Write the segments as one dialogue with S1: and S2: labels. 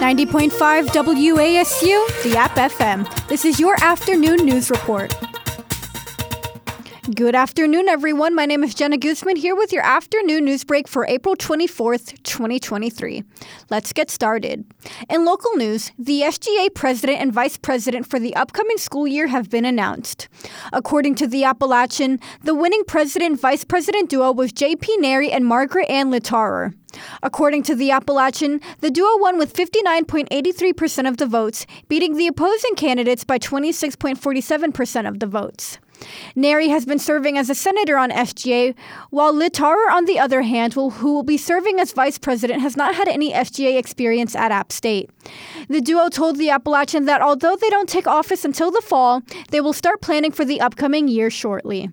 S1: 90.5 WASU, the App FM. This is your afternoon news report. Good afternoon, everyone. My name is Jenna Guzman here with your afternoon news break for April 24th, 2023. Let's get started. In local news, the SGA president and vice president for the upcoming school year have been announced. According to the Appalachian, the winning president vice president duo was J.P. Neri and Margaret Ann Littauer. According to the Appalachian, the duo won with 59.83% of the votes, beating the opposing candidates by 26.47% of the votes. Neri has been serving as a senator on SGA, while Littauer, on the other hand, will, who will be serving as vice president, has not had any SGA experience at App State. The duo told the Appalachian that although they don't take office until the fall, they will start planning for the upcoming year shortly.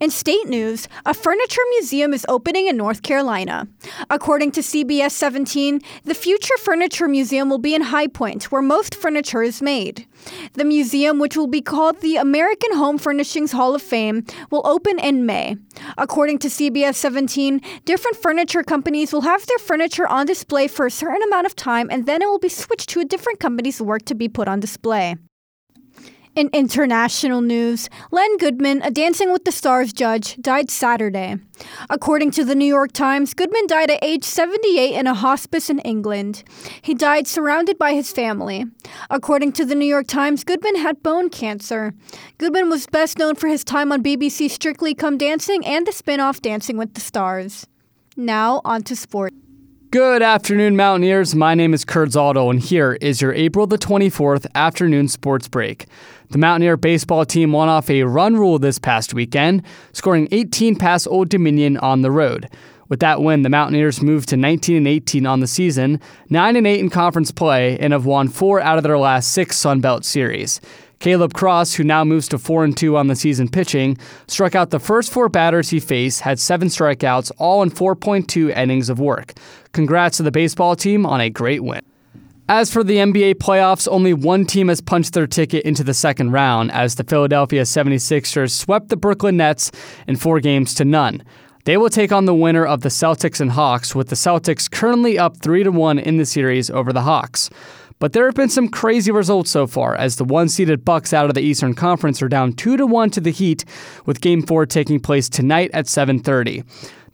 S1: In state news, a furniture museum is opening in North Carolina. According to CBS 17, the Future Furniture Museum will be in High Point, where most furniture is made. The museum, which will be called the American Home Furnishings Hall of Fame, will open in May. According to CBS 17, different furniture companies will have their furniture on display for a certain amount of time and then it will be switched to a different company's work to be put on display. In international news, Len Goodman, a Dancing with the Stars judge, died Saturday. According to the New York Times, Goodman died at age 78 in a hospice in England. He died surrounded by his family. According to the New York Times, Goodman had bone cancer. Goodman was best known for his time on BBC Strictly Come Dancing and the spin off Dancing with the Stars. Now, on to sport.
S2: Good afternoon, Mountaineers. My name is Kurt Zaldo, and here is your April the 24th afternoon sports break. The Mountaineer baseball team won off a run rule this past weekend, scoring 18 past Old Dominion on the road. With that win, the Mountaineers moved to 19 and 18 on the season, 9 and 8 in conference play, and have won 4 out of their last 6 Sun Belt series. Caleb Cross, who now moves to 4 and 2 on the season pitching, struck out the first 4 batters he faced, had 7 strikeouts, all in 4.2 innings of work. Congrats to the baseball team on a great win. As for the NBA playoffs, only one team has punched their ticket into the second round as the Philadelphia 76ers swept the Brooklyn Nets in 4 games to none. They will take on the winner of the Celtics and Hawks with the Celtics currently up 3 to 1 in the series over the Hawks. But there have been some crazy results so far, as the one-seeded Bucks out of the Eastern Conference are down two to one to the Heat, with Game Four taking place tonight at 7:30.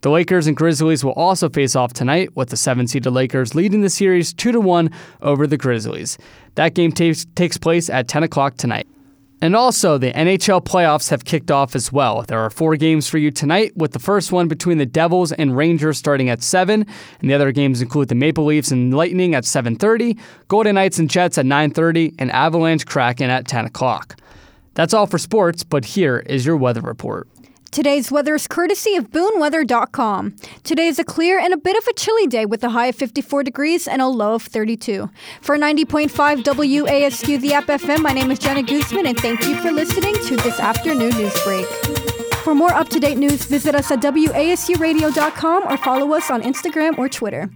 S2: The Lakers and Grizzlies will also face off tonight, with the seven-seeded Lakers leading the series two to one over the Grizzlies. That game t- takes place at 10 o'clock tonight. And also, the NHL playoffs have kicked off as well. There are four games for you tonight, with the first one between the Devils and Rangers starting at 7, and the other games include the Maple Leafs and Lightning at 7.30, Golden Knights and Jets at 9.30, and Avalanche Kraken at 10 o'clock. That's all for sports, but here is your weather report.
S1: Today's weather is courtesy of boonweather.com. Today is a clear and a bit of a chilly day with a high of 54 degrees and a low of 32. For 90.5 WASU, the App FM, my name is Jenna Guzman, and thank you for listening to this afternoon news break. For more up to date news, visit us at WASUradio.com or follow us on Instagram or Twitter.